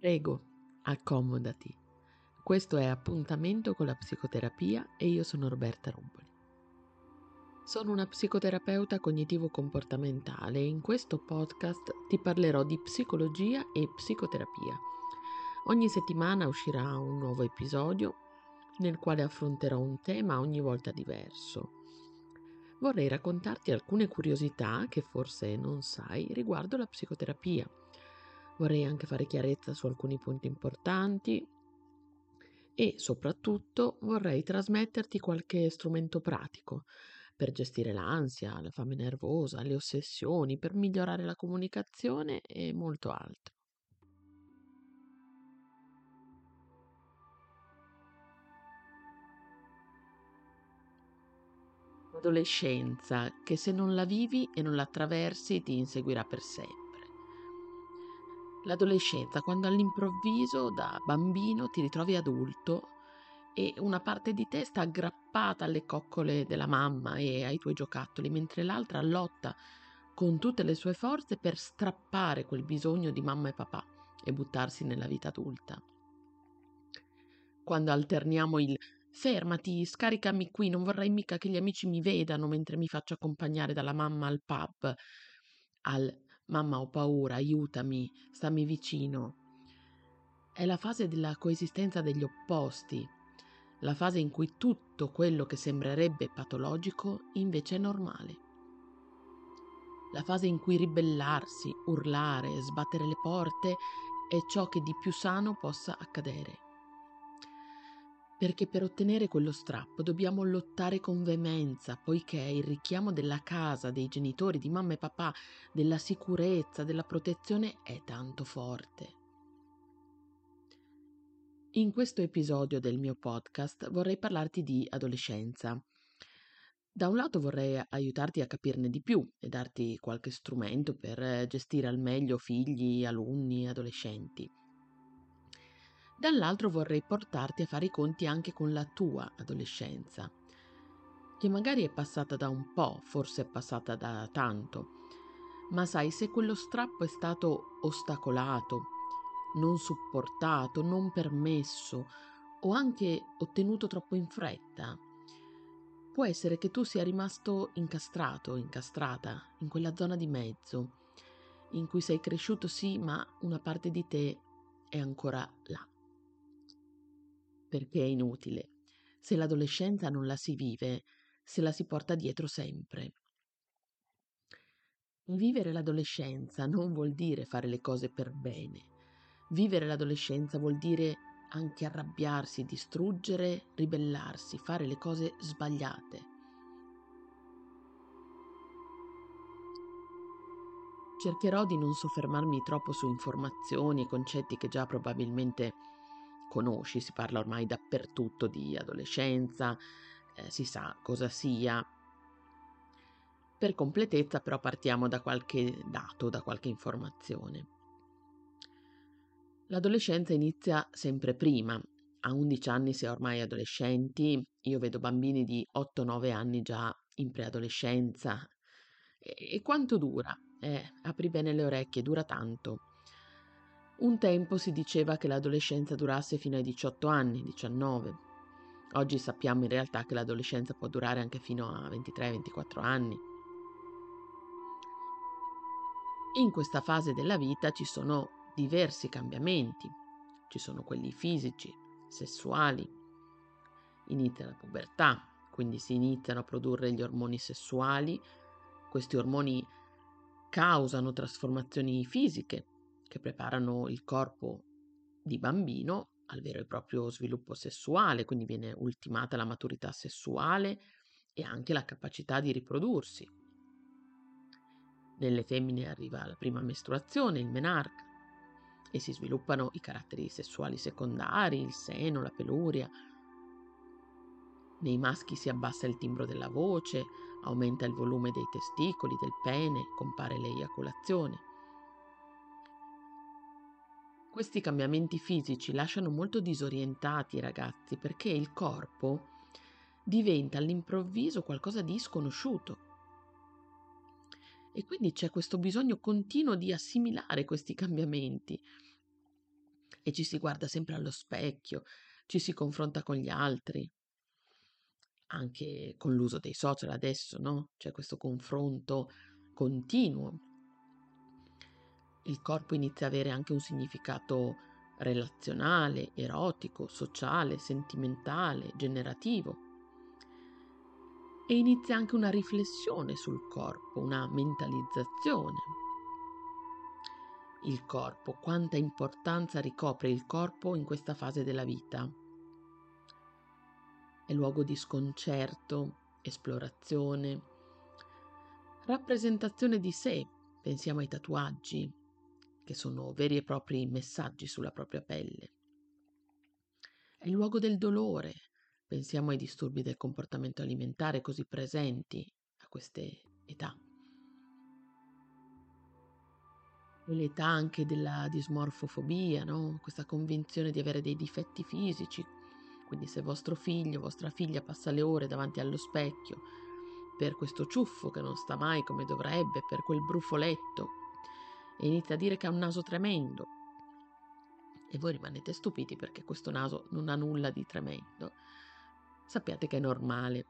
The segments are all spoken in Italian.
Prego, accomodati. Questo è Appuntamento con la psicoterapia e io sono Roberta Rumpoli. Sono una psicoterapeuta cognitivo-comportamentale e in questo podcast ti parlerò di psicologia e psicoterapia. Ogni settimana uscirà un nuovo episodio nel quale affronterò un tema ogni volta diverso. Vorrei raccontarti alcune curiosità che forse non sai riguardo la psicoterapia Vorrei anche fare chiarezza su alcuni punti importanti e soprattutto vorrei trasmetterti qualche strumento pratico per gestire l'ansia, la fame nervosa, le ossessioni, per migliorare la comunicazione e molto altro. L'adolescenza che se non la vivi e non la attraversi ti inseguirà per sempre l'adolescenza, quando all'improvviso da bambino ti ritrovi adulto e una parte di te sta aggrappata alle coccole della mamma e ai tuoi giocattoli, mentre l'altra lotta con tutte le sue forze per strappare quel bisogno di mamma e papà e buttarsi nella vita adulta. Quando alterniamo il fermati, scaricami qui, non vorrei mica che gli amici mi vedano mentre mi faccio accompagnare dalla mamma al pub, al Mamma ho paura, aiutami, stammi vicino. È la fase della coesistenza degli opposti, la fase in cui tutto quello che sembrerebbe patologico invece è normale. La fase in cui ribellarsi, urlare, sbattere le porte è ciò che di più sano possa accadere perché per ottenere quello strappo dobbiamo lottare con veemenza, poiché il richiamo della casa, dei genitori, di mamma e papà, della sicurezza, della protezione è tanto forte. In questo episodio del mio podcast vorrei parlarti di adolescenza. Da un lato vorrei aiutarti a capirne di più e darti qualche strumento per gestire al meglio figli, alunni, adolescenti dall'altro vorrei portarti a fare i conti anche con la tua adolescenza, che magari è passata da un po', forse è passata da tanto, ma sai, se quello strappo è stato ostacolato, non supportato, non permesso o anche ottenuto troppo in fretta, può essere che tu sia rimasto incastrato, incastrata in quella zona di mezzo, in cui sei cresciuto sì, ma una parte di te è ancora là perché è inutile. Se l'adolescenza non la si vive, se la si porta dietro sempre. Vivere l'adolescenza non vuol dire fare le cose per bene. Vivere l'adolescenza vuol dire anche arrabbiarsi, distruggere, ribellarsi, fare le cose sbagliate. Cercherò di non soffermarmi troppo su informazioni e concetti che già probabilmente conosci, si parla ormai dappertutto di adolescenza, eh, si sa cosa sia. Per completezza però partiamo da qualche dato, da qualche informazione. L'adolescenza inizia sempre prima, a 11 anni si è ormai adolescenti, io vedo bambini di 8-9 anni già in preadolescenza. E, e quanto dura? Eh, apri bene le orecchie, dura tanto. Un tempo si diceva che l'adolescenza durasse fino ai 18 anni, 19. Oggi sappiamo in realtà che l'adolescenza può durare anche fino a 23-24 anni. In questa fase della vita ci sono diversi cambiamenti. Ci sono quelli fisici, sessuali. Inizia la pubertà, quindi si iniziano a produrre gli ormoni sessuali. Questi ormoni causano trasformazioni fisiche, che preparano il corpo di bambino al vero e proprio sviluppo sessuale, quindi viene ultimata la maturità sessuale e anche la capacità di riprodursi. Nelle femmine arriva la prima mestruazione, il menarca, e si sviluppano i caratteri sessuali secondari, il seno, la peluria. Nei maschi si abbassa il timbro della voce, aumenta il volume dei testicoli, del pene, compare l'eiaculazione. Questi cambiamenti fisici lasciano molto disorientati i ragazzi perché il corpo diventa all'improvviso qualcosa di sconosciuto. E quindi c'è questo bisogno continuo di assimilare questi cambiamenti. e ci si guarda sempre allo specchio, ci si confronta con gli altri, anche con l'uso dei social adesso, no? C'è questo confronto continuo. Il corpo inizia ad avere anche un significato relazionale, erotico, sociale, sentimentale, generativo. E inizia anche una riflessione sul corpo, una mentalizzazione. Il corpo, quanta importanza ricopre il corpo in questa fase della vita è luogo di sconcerto, esplorazione, rappresentazione di sé. Pensiamo ai tatuaggi, che sono veri e propri messaggi sulla propria pelle. È il luogo del dolore. Pensiamo ai disturbi del comportamento alimentare così presenti a queste età. È l'età anche della dismorfofobia, no? questa convinzione di avere dei difetti fisici quindi se vostro figlio, vostra figlia passa le ore davanti allo specchio per questo ciuffo che non sta mai come dovrebbe, per quel brufoletto, e inizia a dire che ha un naso tremendo, e voi rimanete stupiti perché questo naso non ha nulla di tremendo, sappiate che è normale.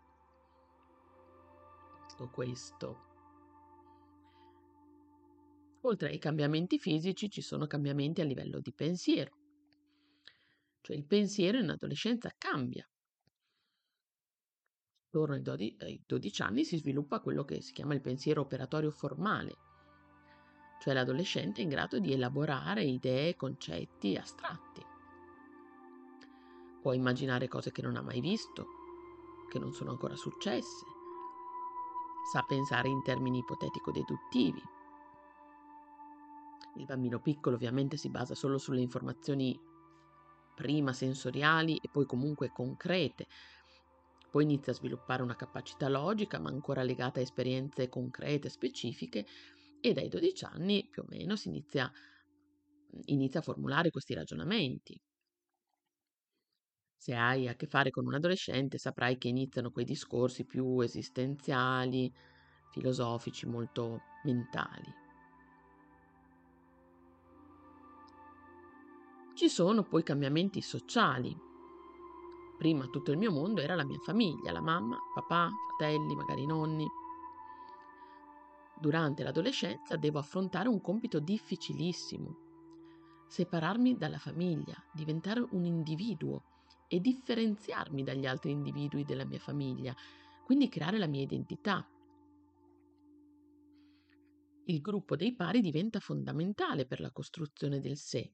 Tutto questo. Oltre ai cambiamenti fisici ci sono cambiamenti a livello di pensiero. Cioè il pensiero in adolescenza cambia. Attorno ai 12, ai 12 anni si sviluppa quello che si chiama il pensiero operatorio formale, cioè l'adolescente è in grado di elaborare idee, concetti astratti. Può immaginare cose che non ha mai visto, che non sono ancora successe, sa pensare in termini ipotetico-deduttivi. Il bambino piccolo ovviamente si basa solo sulle informazioni prima sensoriali e poi comunque concrete. Poi inizia a sviluppare una capacità logica, ma ancora legata a esperienze concrete, specifiche, e dai 12 anni più o meno si inizia, inizia a formulare questi ragionamenti. Se hai a che fare con un adolescente saprai che iniziano quei discorsi più esistenziali, filosofici, molto mentali. Ci sono poi cambiamenti sociali. Prima tutto il mio mondo era la mia famiglia, la mamma, papà, fratelli, magari nonni. Durante l'adolescenza devo affrontare un compito difficilissimo. Separarmi dalla famiglia, diventare un individuo e differenziarmi dagli altri individui della mia famiglia, quindi creare la mia identità. Il gruppo dei pari diventa fondamentale per la costruzione del sé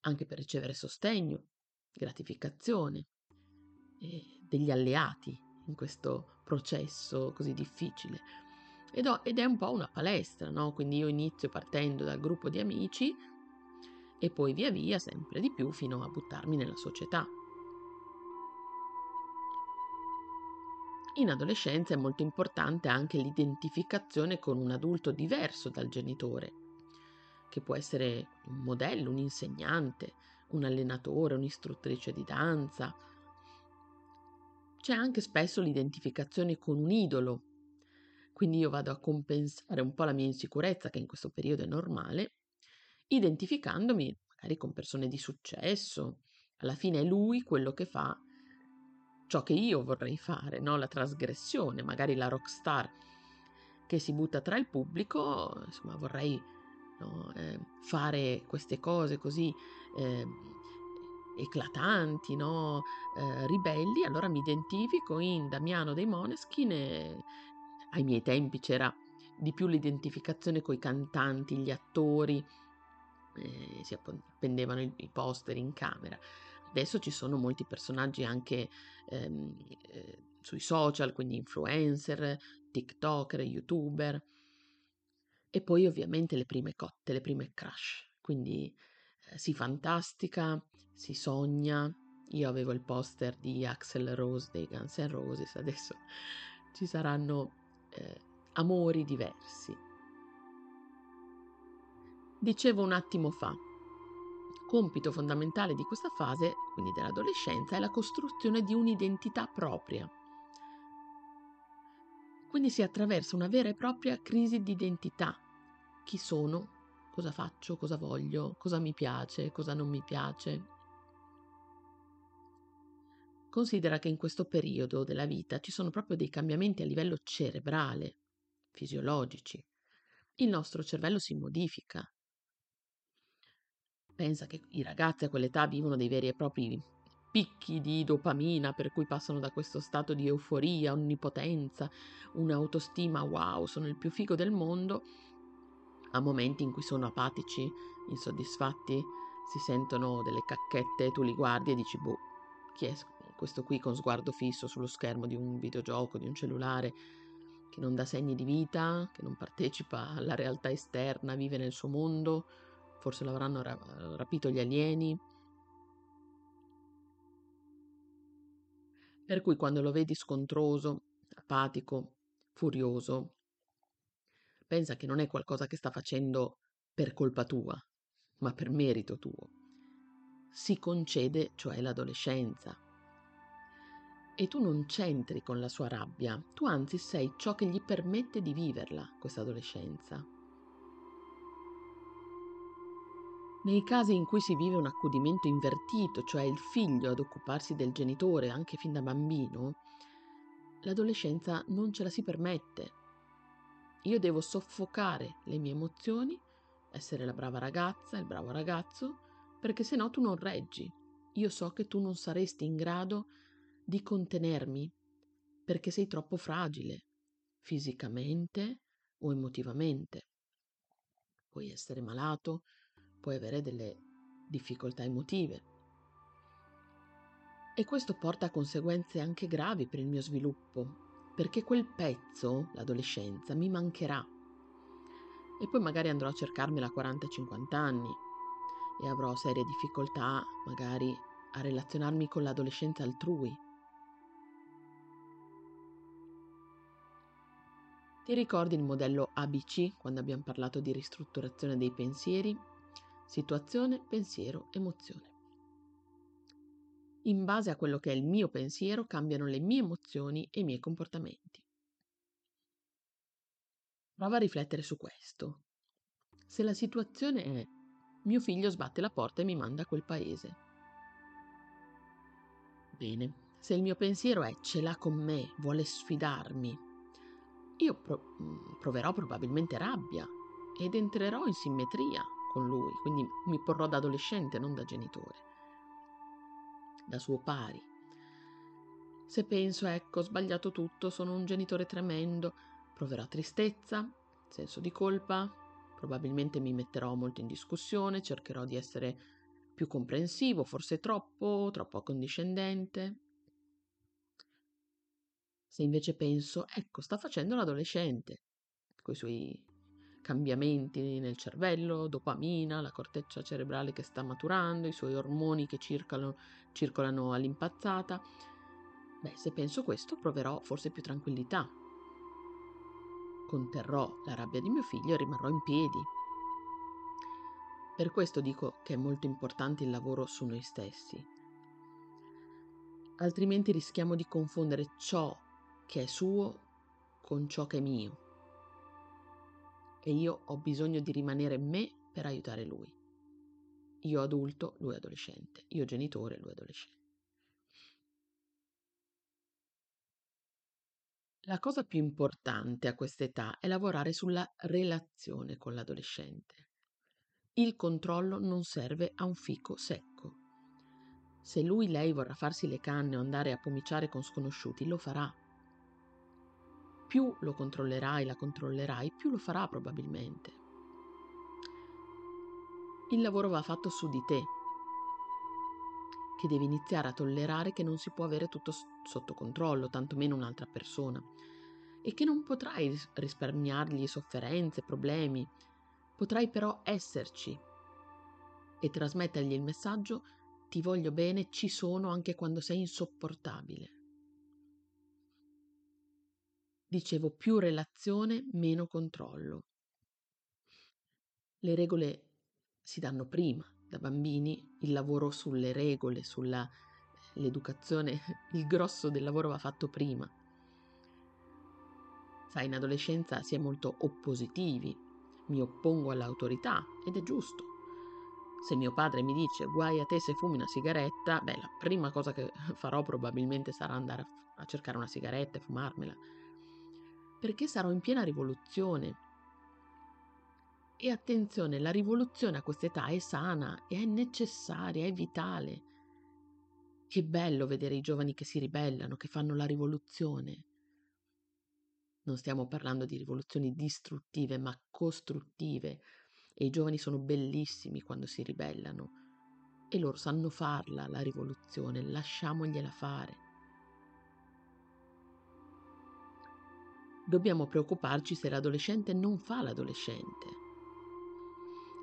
anche per ricevere sostegno, gratificazione e degli alleati in questo processo così difficile. Ed, è un po' una palestra, no? Quindi io inizio partendo dal gruppo di amici e poi via via sempre di più fino a buttarmi nella società. In adolescenza è molto importante anche l'identificazione con un adulto diverso dal genitore che può essere un modello, un insegnante, un allenatore, un'istruttrice di danza. C'è anche spesso l'identificazione con un idolo, quindi io vado a compensare un po' la mia insicurezza, che in questo periodo è normale, identificandomi magari con persone di successo. Alla fine è lui quello che fa ciò che io vorrei fare, no? la trasgressione, magari la rockstar che si butta tra il pubblico, insomma vorrei no? eh, fare queste cose così eh, eclatanti, no? eh, ribelli, allora mi identifico in Damiano dei Moneskin e ai miei tempi c'era di più l'identificazione con i cantanti, gli attori, eh, si appendevano i, i poster in camera. Adesso ci sono molti personaggi anche ehm, eh, sui social, quindi influencer, TikToker, YouTuber. E poi ovviamente le prime cotte, le prime crush, quindi eh, si fantastica, si sogna. Io avevo il poster di Axel Rose dei Guns N' Roses, adesso ci saranno eh, amori diversi. Dicevo un attimo fa, compito fondamentale di questa fase, quindi dell'adolescenza, è la costruzione di un'identità propria. Quindi si attraversa una vera e propria crisi di identità. Chi sono? cosa faccio, cosa voglio, cosa mi piace, cosa non mi piace. Considera che in questo periodo della vita ci sono proprio dei cambiamenti a livello cerebrale, fisiologici. Il nostro cervello si modifica. Pensa che i ragazzi a quell'età vivono dei veri e propri picchi di dopamina per cui passano da questo stato di euforia, onnipotenza, un'autostima wow, sono il più figo del mondo, a momenti in cui sono apatici, insoddisfatti, si sentono delle cacchette, tu li guardi e dici boh, chi è questo qui con sguardo fisso sullo schermo di un videogioco, di un cellulare, che non dà segni di vita, che non partecipa alla realtà esterna, vive nel suo mondo, forse l'avranno rapito gli alieni, Per cui quando lo vedi scontroso, apatico, furioso, pensa che non è qualcosa che sta facendo per colpa tua, ma per merito tuo. Si concede, cioè l'adolescenza. E tu non c'entri con la sua rabbia, tu anzi sei ciò che gli permette di viverla, questa adolescenza. Nei casi in cui si vive un accudimento invertito, cioè il figlio ad occuparsi del genitore anche fin da bambino, l'adolescenza non ce la si permette. Io devo soffocare le mie emozioni, essere la brava ragazza, il bravo ragazzo, perché se no tu non reggi. Io so che tu non saresti in grado di contenermi, perché sei troppo fragile, fisicamente o emotivamente. Puoi essere malato, puoi avere delle difficoltà emotive. E questo porta a conseguenze anche gravi per il mio sviluppo, perché quel pezzo, l'adolescenza, mi mancherà. E poi magari andrò a cercarmela a 40-50 anni e avrò serie difficoltà magari a relazionarmi con l'adolescenza altrui. Ti ricordi il modello ABC quando abbiamo parlato di ristrutturazione dei pensieri? situazione, pensiero, emozione. In base a quello che è il mio pensiero cambiano le mie emozioni e i miei comportamenti. Prova a riflettere su questo. Se la situazione è mio figlio sbatte la porta e mi manda a quel paese. Bene, se il mio pensiero è ce l'ha con me, vuole sfidarmi, io pro- mm, proverò probabilmente rabbia ed entrerò in simmetria con lui, quindi mi porrò da adolescente, non da genitore, da suo pari. Se penso, ecco, ho sbagliato tutto, sono un genitore tremendo, proverò tristezza, senso di colpa, probabilmente mi metterò molto in discussione, cercherò di essere più comprensivo, forse troppo, troppo accondiscendente. Se invece penso, ecco, sta facendo l'adolescente, con i suoi cambiamenti nel cervello, dopamina, la corteccia cerebrale che sta maturando, i suoi ormoni che circolano, circolano all'impazzata. Beh, se penso questo proverò forse più tranquillità. Conterrò la rabbia di mio figlio e rimarrò in piedi. Per questo dico che è molto importante il lavoro su noi stessi. Altrimenti rischiamo di confondere ciò che è suo con ciò che è mio e io ho bisogno di rimanere me per aiutare lui. Io adulto, lui adolescente. Io genitore, lui adolescente. La cosa più importante a quest'età è lavorare sulla relazione con l'adolescente. Il controllo non serve a un fico secco. Se lui lei vorrà farsi le canne o andare a pomiciare con sconosciuti, lo farà più lo controllerai, la controllerai, più lo farà probabilmente. Il lavoro va fatto su di te, che devi iniziare a tollerare che non si può avere tutto sotto controllo, tantomeno un'altra persona, e che non potrai risparmiargli sofferenze, problemi, potrai però esserci e trasmettergli il messaggio ti voglio bene, ci sono anche quando sei insopportabile. Dicevo più relazione, meno controllo. Le regole si danno prima, da bambini il lavoro sulle regole, sull'educazione, il grosso del lavoro va fatto prima. Sai, in adolescenza si è molto oppositivi, mi oppongo all'autorità ed è giusto. Se mio padre mi dice guai a te se fumi una sigaretta, beh, la prima cosa che farò probabilmente sarà andare a, cercare una sigaretta e fumarmela. Perché sarò in piena rivoluzione. E attenzione, la rivoluzione a quest'età è sana, è necessaria, è vitale. Che bello vedere i giovani che si ribellano, che fanno la rivoluzione. Non stiamo parlando di rivoluzioni distruttive, ma costruttive. E i giovani sono bellissimi quando si ribellano. E loro sanno farla, la rivoluzione, lasciamogliela fare. Dobbiamo preoccuparci se l'adolescente non fa l'adolescente.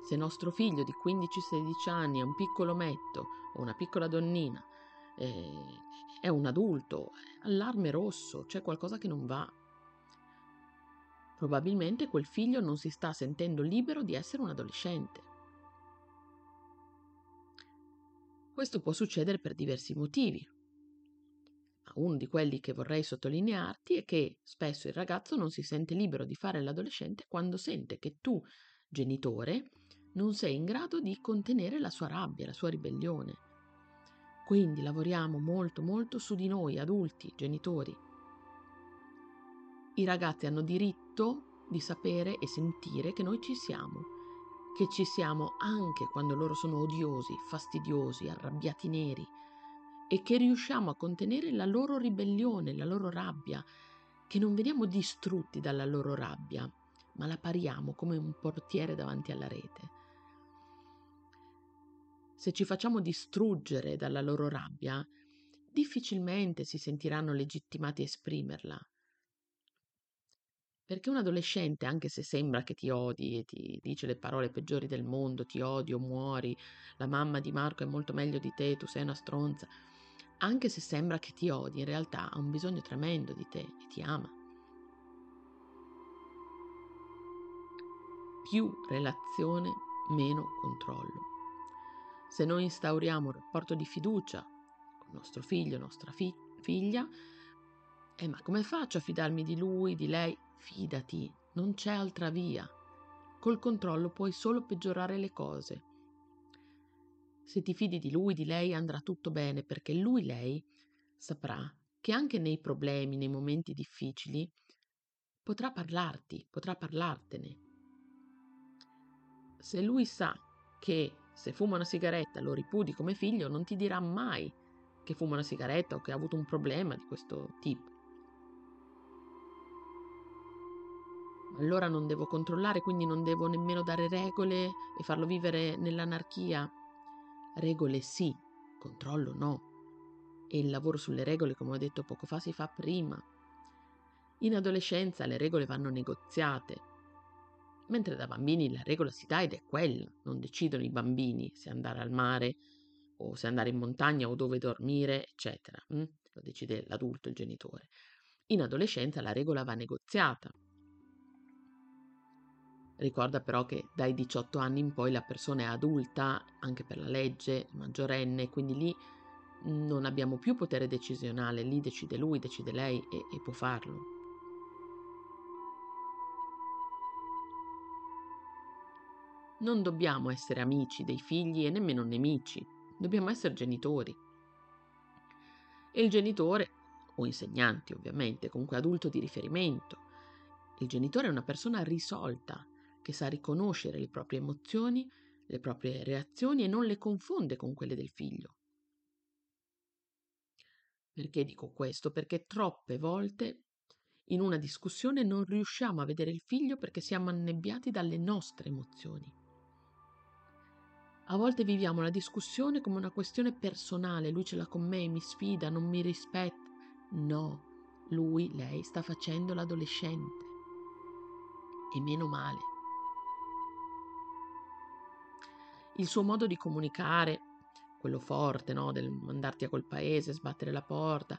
Se nostro figlio di 15-16 anni è un piccolo metto o una piccola donnina, eh, è un adulto, allarme rosso, c'è qualcosa che non va. Probabilmente quel figlio non si sta sentendo libero di essere un adolescente. Questo può succedere per diversi motivi. Uno di quelli che vorrei sottolinearti è che spesso il ragazzo non si sente libero di fare l'adolescente quando sente che tu, genitore, non sei in grado di contenere la sua rabbia, la sua ribellione. Quindi lavoriamo molto molto su di noi, adulti, genitori, i ragazzi hanno diritto di sapere e sentire che noi ci siamo, che ci siamo anche quando loro sono odiosi, fastidiosi, arrabbiati neri e che riusciamo a contenere la loro ribellione, la loro rabbia, che non veniamo distrutti dalla loro rabbia, ma la pariamo come un portiere davanti alla rete. Se ci facciamo distruggere dalla loro rabbia, difficilmente si sentiranno legittimati a esprimerla perché un adolescente, anche se sembra che ti odi e ti dice le parole peggiori del mondo, ti odio, muori, la mamma di Marco è molto meglio di te, tu sei una stronza, anche se sembra che ti odi, in realtà ha un bisogno tremendo di te e ti ama. Più relazione, meno controllo. Se noi instauriamo un rapporto di fiducia con nostro figlio, nostra fi- figlia, eh, ma come faccio a fidarmi di lui, di lei? Fidati, non c'è altra via. Col controllo puoi solo peggiorare le cose. Se ti fidi di lui, di lei, andrà tutto bene perché lui, lei, saprà che anche nei problemi, nei momenti difficili, potrà parlarti, potrà parlartene. Se lui sa che se fuma una sigaretta lo ripudi come figlio, non ti dirà mai che fuma una sigaretta o che ha avuto un problema di questo tipo. allora non devo controllare, quindi non devo nemmeno dare regole e farlo vivere nell'anarchia. Regole sì, controllo no. E il lavoro sulle regole, come ho detto poco fa, si fa prima. In adolescenza le regole vanno negoziate, mentre da bambini la regola si dà ed è quella, non decidono i bambini se andare al mare o se andare in montagna o dove dormire, eccetera. Hm? Lo decide l'adulto, il genitore. In adolescenza la regola va negoziata, Ricorda però che dai 18 anni in poi la persona è adulta, anche per la legge, maggiorenne, quindi lì non abbiamo più potere decisionale, lì decide lui, decide lei e, e può farlo. Non dobbiamo essere amici dei figli e nemmeno nemici, dobbiamo essere genitori. E il genitore, o insegnanti ovviamente, comunque adulto di riferimento, il genitore è una persona risolta, che sa riconoscere le proprie emozioni, le proprie reazioni e non le confonde con quelle del figlio. Perché dico questo? Perché troppe volte in una discussione non riusciamo a vedere il figlio perché siamo annebbiati dalle nostre emozioni. A volte viviamo la discussione come una questione personale, lui ce l'ha con me, mi sfida, non mi rispetta. No, lui, lei sta facendo l'adolescente. E meno male. Il suo modo di comunicare, quello forte, no? del mandarti a quel paese, sbattere la porta,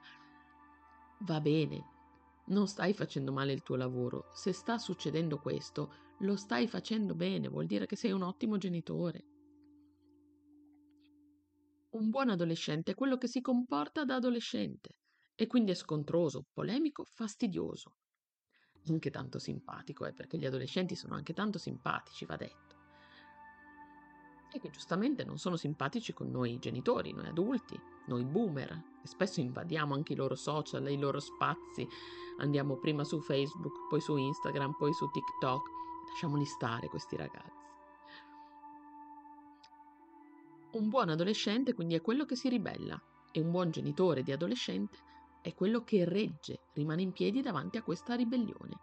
va bene. Non stai facendo male il tuo lavoro. Se sta succedendo questo, lo stai facendo bene, vuol dire che sei un ottimo genitore. Un buon adolescente è quello che si comporta da adolescente e quindi è scontroso, polemico, fastidioso. anche tanto simpatico, eh, perché gli adolescenti sono anche tanto simpatici, va detto. E che giustamente non sono simpatici con noi genitori, noi adulti, noi boomer, e spesso invadiamo anche i loro social, i loro spazi, andiamo prima su Facebook, poi su Instagram, poi su TikTok, lasciamoli stare questi ragazzi. Un buon adolescente quindi è quello che si ribella. E un buon genitore di adolescente è quello che regge, rimane in piedi davanti a questa ribellione,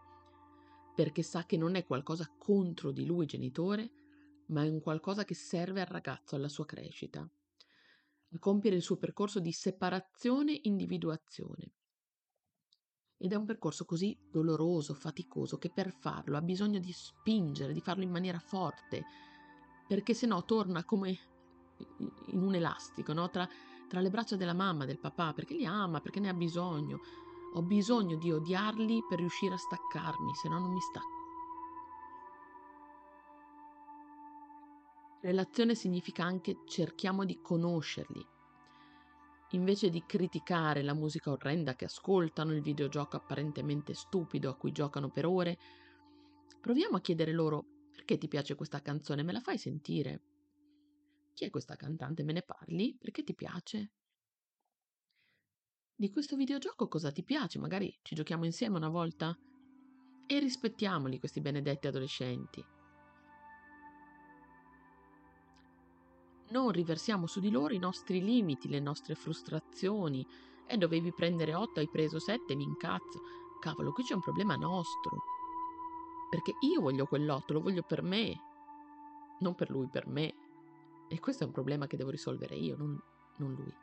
perché sa che non è qualcosa contro di lui genitore, ma è un qualcosa che serve al ragazzo, alla sua crescita, a compiere il suo percorso di separazione-individuazione. Ed è un percorso così doloroso, faticoso, che per farlo ha bisogno di spingere, di farlo in maniera forte, perché se no torna come in un elastico, no? tra, tra le braccia della mamma, del papà, perché li ama, perché ne ha bisogno. Ho bisogno di odiarli per riuscire a staccarmi, se no non mi stacco. Relazione significa anche cerchiamo di conoscerli. Invece di criticare la musica orrenda che ascoltano, il videogioco apparentemente stupido a cui giocano per ore, proviamo a chiedere loro perché ti piace questa canzone, me la fai sentire? Chi è questa cantante? Me ne parli? Perché ti piace? Di questo videogioco cosa ti piace? Magari ci giochiamo insieme una volta? E rispettiamoli questi benedetti adolescenti. Non riversiamo su di loro i nostri limiti, le nostre frustrazioni. E eh, dovevi prendere 8, hai preso 7, mi incazzo. Cavolo, qui c'è un problema nostro. Perché io voglio quell'8, lo voglio per me. Non per lui, per me. E questo è un problema che devo risolvere io, non, non lui.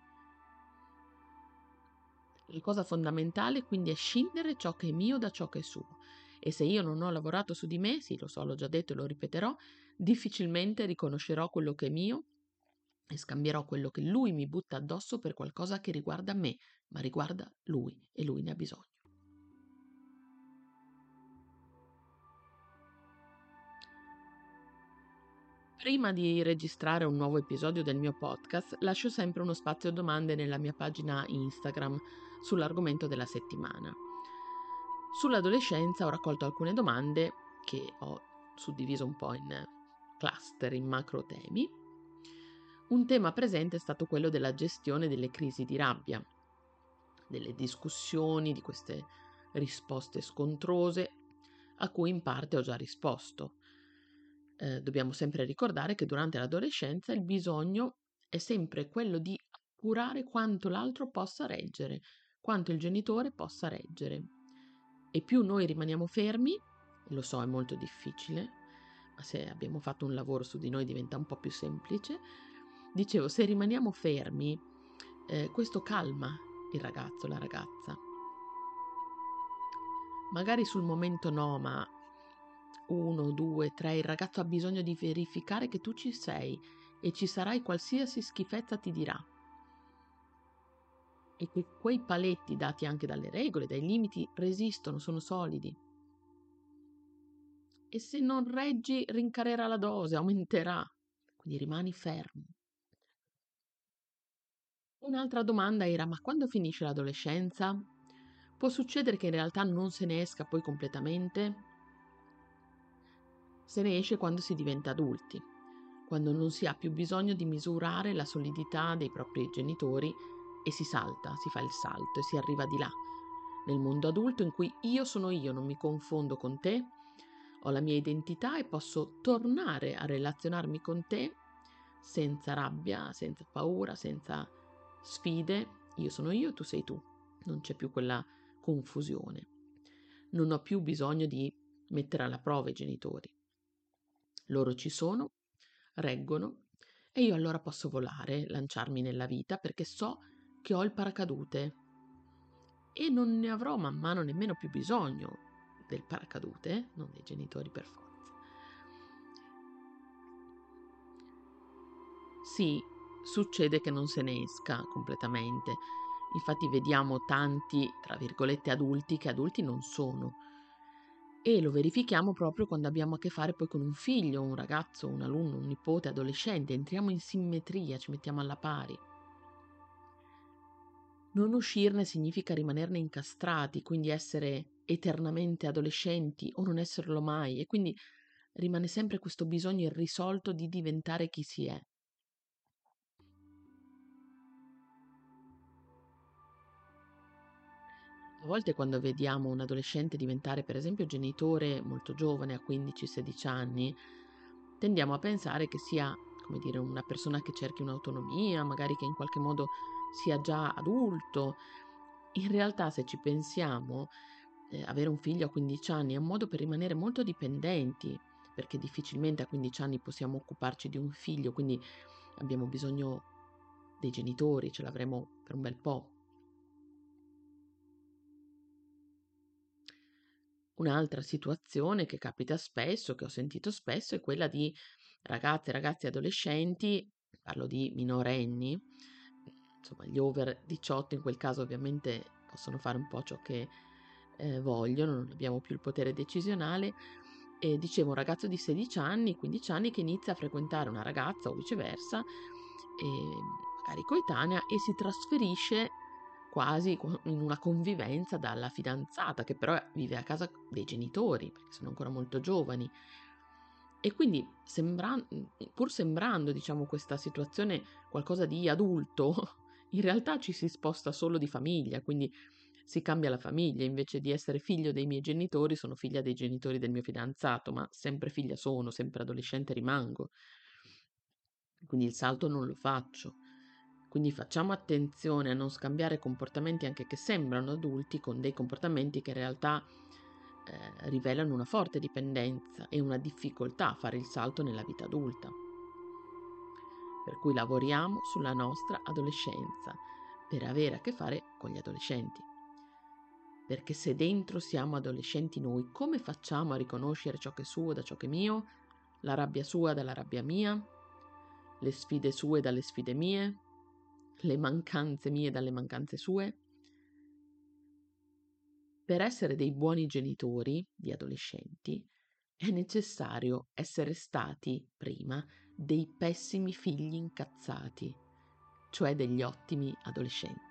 La cosa fondamentale quindi è scindere ciò che è mio da ciò che è suo. E se io non ho lavorato su di me, sì, lo so, l'ho già detto e lo ripeterò, difficilmente riconoscerò quello che è mio e scambierò quello che lui mi butta addosso per qualcosa che riguarda me, ma riguarda lui e lui ne ha bisogno. Prima di registrare un nuovo episodio del mio podcast, lascio sempre uno spazio domande nella mia pagina Instagram sull'argomento della settimana. Sull'adolescenza ho raccolto alcune domande che ho suddiviso un po' in cluster, in macro temi. Un tema presente è stato quello della gestione delle crisi di rabbia, delle discussioni, di queste risposte scontrose a cui in parte ho già risposto eh, dobbiamo sempre ricordare che durante l'adolescenza il bisogno è sempre quello di curare quanto l'altro possa reggere, quanto il genitore possa reggere. E più noi rimaniamo fermi, lo so è molto difficile, ma se abbiamo fatto un lavoro su di noi diventa un po' più semplice, dicevo, se rimaniamo fermi, eh, questo calma il ragazzo, la ragazza. Magari sul momento no, ma uno, due, tre, il ragazzo ha bisogno di verificare che tu ci sei e ci sarai qualsiasi schifezza ti dirà. E che quei paletti dati anche dalle regole, dai limiti, resistono, sono solidi. E se non reggi, rincarerà la dose, aumenterà. Quindi rimani fermo. Un'altra domanda era: ma quando finisce l'adolescenza? Può succedere che in realtà non se ne esca poi completamente? Se ne esce quando si diventa adulti, quando non si ha più bisogno di misurare la solidità dei propri genitori e si salta, si fa il salto e si arriva di là, nel mondo adulto in cui io sono io, non mi confondo con te, ho la mia identità e posso tornare a relazionarmi con te senza rabbia, senza paura, senza sfide. Io sono io, tu sei tu. Non c'è più quella confusione. Non ho più bisogno di mettere alla prova i genitori. Loro ci sono, reggono e io allora posso volare, lanciarmi nella vita perché so che ho il paracadute e non ne avrò man mano nemmeno più bisogno del paracadute, non dei genitori per forza. Sì, succede che non se ne esca completamente. Infatti vediamo tanti, tra virgolette, adulti che adulti non sono e lo verifichiamo proprio quando abbiamo a che fare poi con un figlio, un ragazzo, un alunno, un nipote, adolescente, entriamo in simmetria, ci mettiamo alla pari. Non uscirne significa rimanerne incastrati, quindi essere eternamente adolescenti o non esserlo mai e quindi rimane sempre questo bisogno irrisolto di diventare chi si è. A volte quando vediamo un adolescente diventare per esempio genitore molto giovane, a 15-16 anni, tendiamo a pensare che sia, come dire, una persona che cerchi un'autonomia, magari che in qualche modo sia già adulto. In realtà, se ci pensiamo, eh, avere un figlio a 15 anni è un modo per rimanere molto dipendenti, perché difficilmente a 15 anni possiamo occuparci di un figlio, quindi abbiamo bisogno dei genitori, ce l'avremo per un bel po'. Un'altra situazione che capita spesso, che ho sentito spesso, è quella di ragazze, ragazzi adolescenti, parlo di minorenni, insomma gli over 18 in quel caso ovviamente possono fare un po' ciò che eh, vogliono, non abbiamo più il potere decisionale. E dicevo un ragazzo di 16 anni, 15 anni che inizia a frequentare una ragazza o viceversa, e magari coetanea, e si trasferisce quasi in una convivenza dalla fidanzata, che però vive a casa dei genitori, perché sono ancora molto giovani. E quindi, sembra, pur sembrando, diciamo, questa situazione qualcosa di adulto, in realtà ci si sposta solo di famiglia, quindi si cambia la famiglia, invece di essere figlio dei miei genitori, sono figlia dei genitori del mio fidanzato, ma sempre figlia sono, sempre adolescente rimango. Quindi il salto non lo faccio. Quindi facciamo attenzione a non scambiare comportamenti anche che sembrano adulti con dei comportamenti che in realtà eh, rivelano una forte dipendenza e una difficoltà a fare il salto nella vita adulta. Per cui lavoriamo sulla nostra adolescenza per avere a che fare con gli adolescenti. Perché se dentro siamo adolescenti noi, come facciamo a riconoscere ciò che è suo da ciò che è mio, la rabbia sua dalla rabbia mia, le sfide sue dalle sfide mie, le mancanze mie dalle mancanze sue. Per essere dei buoni genitori di adolescenti è necessario essere stati prima dei pessimi figli incazzati, cioè degli ottimi adolescenti.